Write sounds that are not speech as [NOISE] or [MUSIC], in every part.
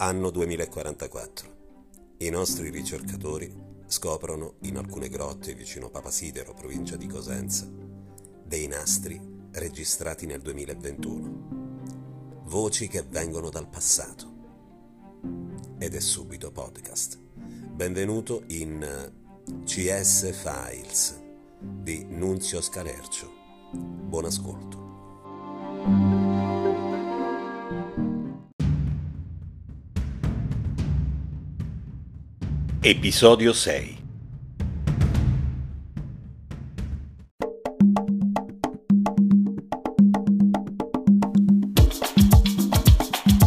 Anno 2044. I nostri ricercatori scoprono in alcune grotte vicino Papasidero, provincia di Cosenza, dei nastri registrati nel 2021. Voci che vengono dal passato. Ed è subito podcast. Benvenuto in CS Files di Nunzio Scalercio. Buon ascolto. Episodio 6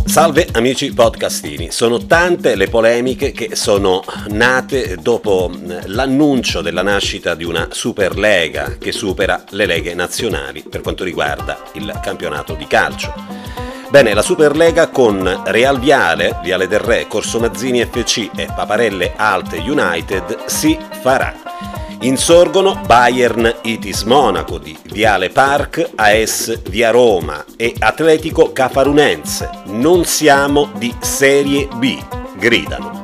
Salve amici podcastini, sono tante le polemiche che sono nate dopo l'annuncio della nascita di una Superlega che supera le leghe nazionali per quanto riguarda il campionato di calcio. Bene, la Superlega con Real Viale, Viale del Re, Corso Mazzini FC e Paparelle Alte United si farà. Insorgono Bayern Itis Monaco di Viale Park, AS Via Roma e Atletico Cafarunense. Non siamo di Serie B, gridano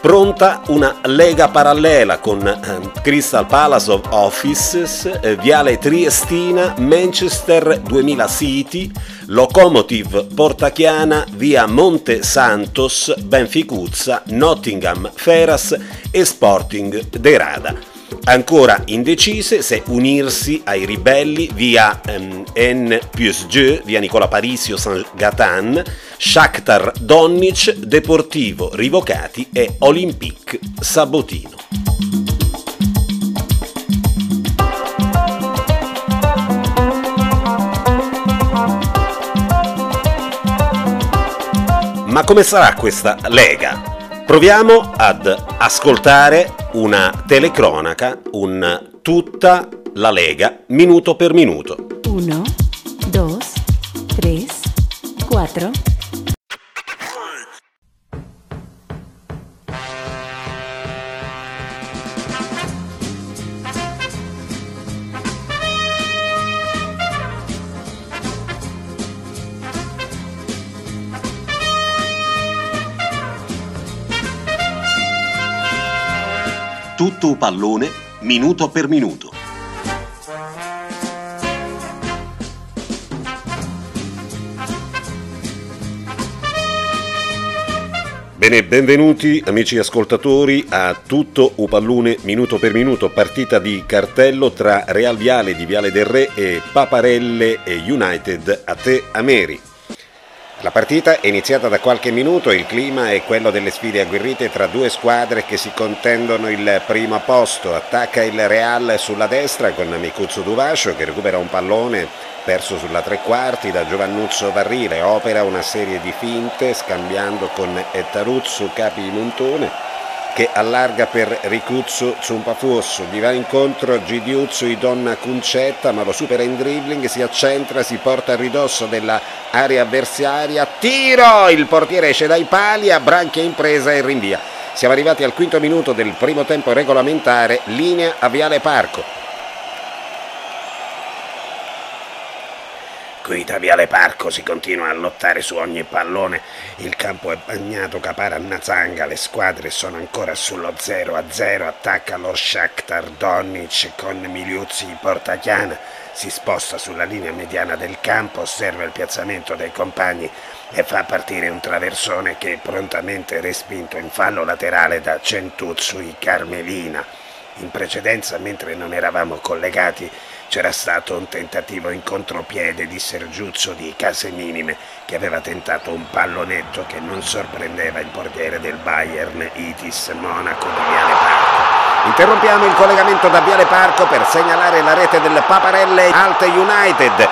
pronta una lega parallela con eh, Crystal Palace of Offices, eh, Viale Triestina, Manchester 2000 City, Locomotive Portachiana, via Monte Santos, Benficuzza, Nottingham Feras e Sporting Derada ancora indecise se unirsi ai ribelli via um, N plus G, via Nicola Parisio Saint-Gatan, Shakhtar Donnic, Deportivo Rivocati e Olympique Sabotino. Ma come sarà questa lega? Proviamo ad ascoltare una telecronaca, un tutta la Lega, minuto per minuto. 1, 2, 3, 4. Tutto pallone, minuto per minuto. Bene, benvenuti amici ascoltatori a tutto Upallone minuto per minuto, partita di cartello tra Real Viale di Viale del Re e Paparelle United a te Ameri. La partita è iniziata da qualche minuto, il clima è quello delle sfide agguerrite tra due squadre che si contendono il primo posto. Attacca il Real sulla destra con Mikuzzo Duvascio che recupera un pallone perso sulla tre quarti da Giovannuzzo Varrile, opera una serie di finte scambiando con Ettaruzzo Capi Montone che allarga per Ricuzzo Zumpafuosso, gli va incontro Gidiuzzo Idonna Cuncetta ma lo supera in dribbling, si accentra, si porta a ridosso dell'area avversaria, tiro, il portiere esce dai pali, abbranchia impresa e rinvia. Siamo arrivati al quinto minuto del primo tempo regolamentare, linea a Viale Parco. Da Viale Parco si continua a lottare su ogni pallone, il campo è bagnato capara Nazanga, le squadre sono ancora sullo 0 a 0, attacca lo Shakhtar Donnic con Miliuzzi Portachiana, si sposta sulla linea mediana del campo, osserva il piazzamento dei compagni e fa partire un traversone che è prontamente respinto in fallo laterale da Centuzzui Carmelina. In precedenza, mentre non eravamo collegati, c'era stato un tentativo in contropiede di Sergiuzzo di Case Minime che aveva tentato un pallonetto che non sorprendeva il portiere del Bayern Itis Monaco di Viale Parco. Interrompiamo il collegamento da Viale Parco per segnalare la rete del Paparelle Alte United.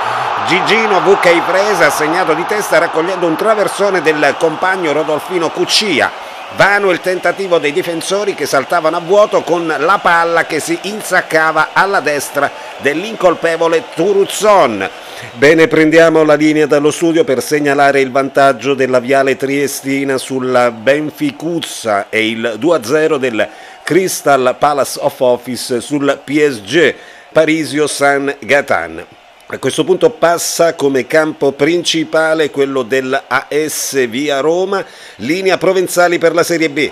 Gigino Vucchei Presa ha segnato di testa raccogliendo un traversone del compagno Rodolfino Cuccia. Vano il tentativo dei difensori che saltavano a vuoto con la palla che si insaccava alla destra dell'incolpevole Turuzzon. Bene, prendiamo la linea dallo studio per segnalare il vantaggio della Viale Triestina sulla Benficuzza e il 2-0 del Crystal Palace of Office sul PSG Parisio San Gatan. A questo punto passa come campo principale quello dell'AS via Roma, linea provenzali per la Serie B.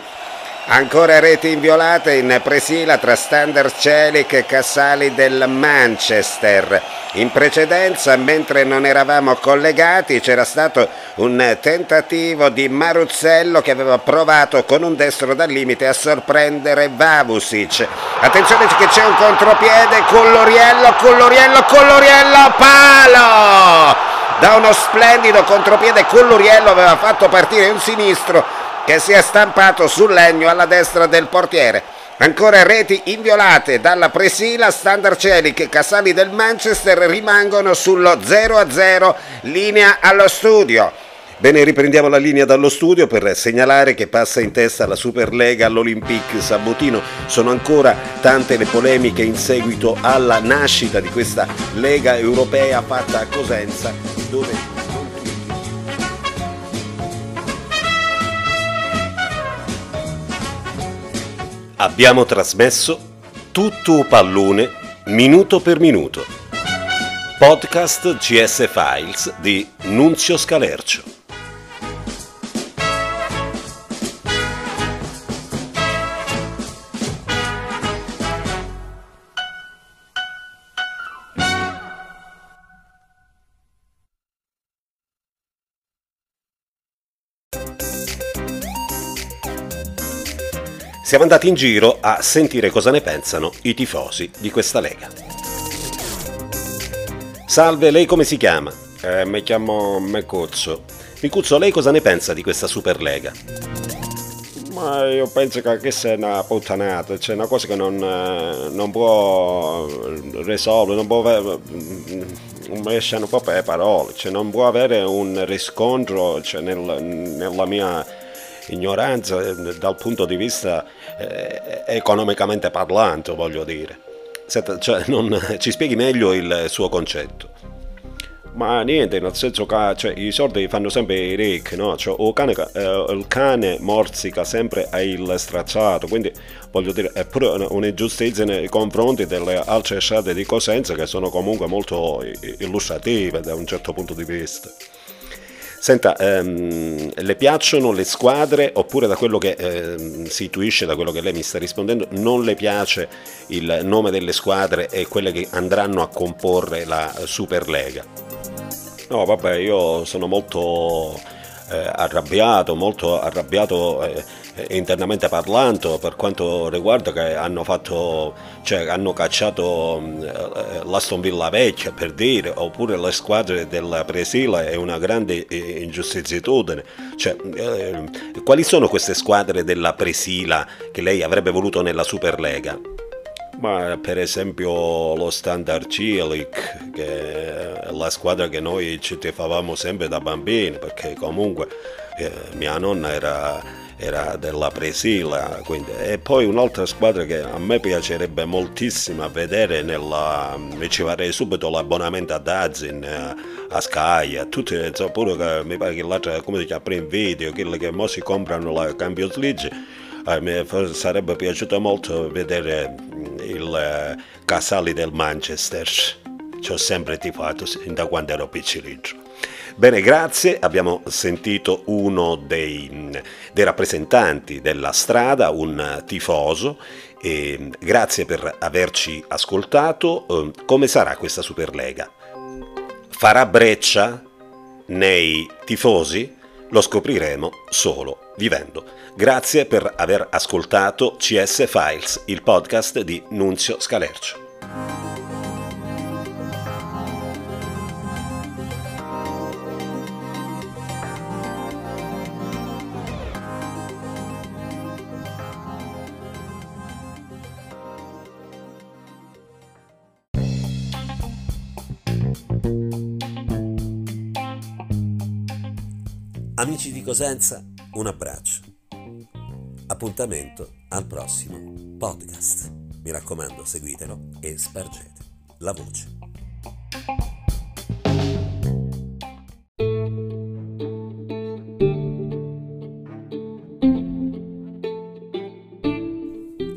Ancora reti inviolate in presila tra Standard Celic e Cassali del Manchester. In precedenza, mentre non eravamo collegati, c'era stato un tentativo di Maruzzello che aveva provato con un destro dal limite a sorprendere Vavusic. Attenzione che c'è un contropiede, Colloriello, Colloriello, Colloriello, palo! Da uno splendido contropiede Colloriello aveva fatto partire un sinistro che si è stampato sul legno alla destra del portiere. Ancora reti inviolate dalla Presila, Standard Celic e Casali del Manchester rimangono sullo 0-0, linea allo studio. Bene, riprendiamo la linea dallo studio per segnalare che passa in testa la Superlega all'Olympique Sabotino. Sono ancora tante le polemiche in seguito alla nascita di questa Lega europea fatta a Cosenza, dove Abbiamo trasmesso tutto pallone minuto per minuto. Podcast CS Files di Nunzio Scalercio. Siamo andati in giro a sentire cosa ne pensano i tifosi di questa lega. Salve, lei come si chiama? Eh, mi chiamo Mecuzzo. Micuzzo, lei cosa ne pensa di questa Superlega? Ma io penso che questa è una puttanata, cioè una cosa che non, eh, non può risolvere, non può avere, non esce proprio le parole, cioè non può avere un riscontro cioè, nel, nella mia ignoranza eh, dal punto di vista eh, economicamente parlando, voglio dire. Senta, cioè, non, [LAUGHS] ci spieghi meglio il suo concetto. Ma niente, nel senso che cioè, i soldi fanno sempre i ricchi, no? Cioè, cane, eh, il cane morsica sempre il stracciato, quindi voglio dire, è pure un'ingiustizia nei confronti delle altre strade di Cosenza che sono comunque molto illustrative da un certo punto di vista. Senta, ehm, le piacciono le squadre oppure da quello che ehm, si intuisce, da quello che lei mi sta rispondendo, non le piace il nome delle squadre e quelle che andranno a comporre la Superlega? No, vabbè, io sono molto eh, arrabbiato, molto arrabbiato eh, internamente parlando per quanto riguarda che hanno fatto, cioè hanno cacciato eh, l'Aston Villa Vecchia per dire, oppure le squadre della Presila è una grande eh, ingiustizitudine. Cioè, eh, quali sono queste squadre della Presila che lei avrebbe voluto nella Superlega? Ma per esempio lo Standard Cilic, che è la squadra che noi ci tifavamo sempre da bambini, perché comunque eh, mia nonna era, era della Presila, quindi. e poi un'altra squadra che a me piacerebbe moltissimo vedere, nella, mi ci farei subito l'abbonamento a Dazin, a, Sky, a tutti, pure che mi pare che l'altra, come si chiama, in video, quelli che mo si comprano la Champions League, a me sarebbe piaciuto molto vedere il eh, Casali del Manchester. Ci ho sempre tifato da quando ero piccolino. Bene, grazie. Abbiamo sentito uno dei, dei, rappresentanti della strada, un tifoso. E grazie per averci ascoltato. Ehm, come sarà questa Superlega? Farà breccia nei tifosi? Lo scopriremo solo vivendo. Grazie per aver ascoltato CS Files, il podcast di Nunzio Scalercio. Amici di Cosenza, un abbraccio. Appuntamento al prossimo podcast. Mi raccomando, seguitelo e spargete la voce.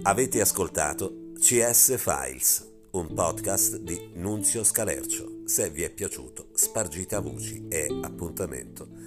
Avete ascoltato CS Files, un podcast di Nunzio Scalercio Se vi è piaciuto, spargite a voci e appuntamento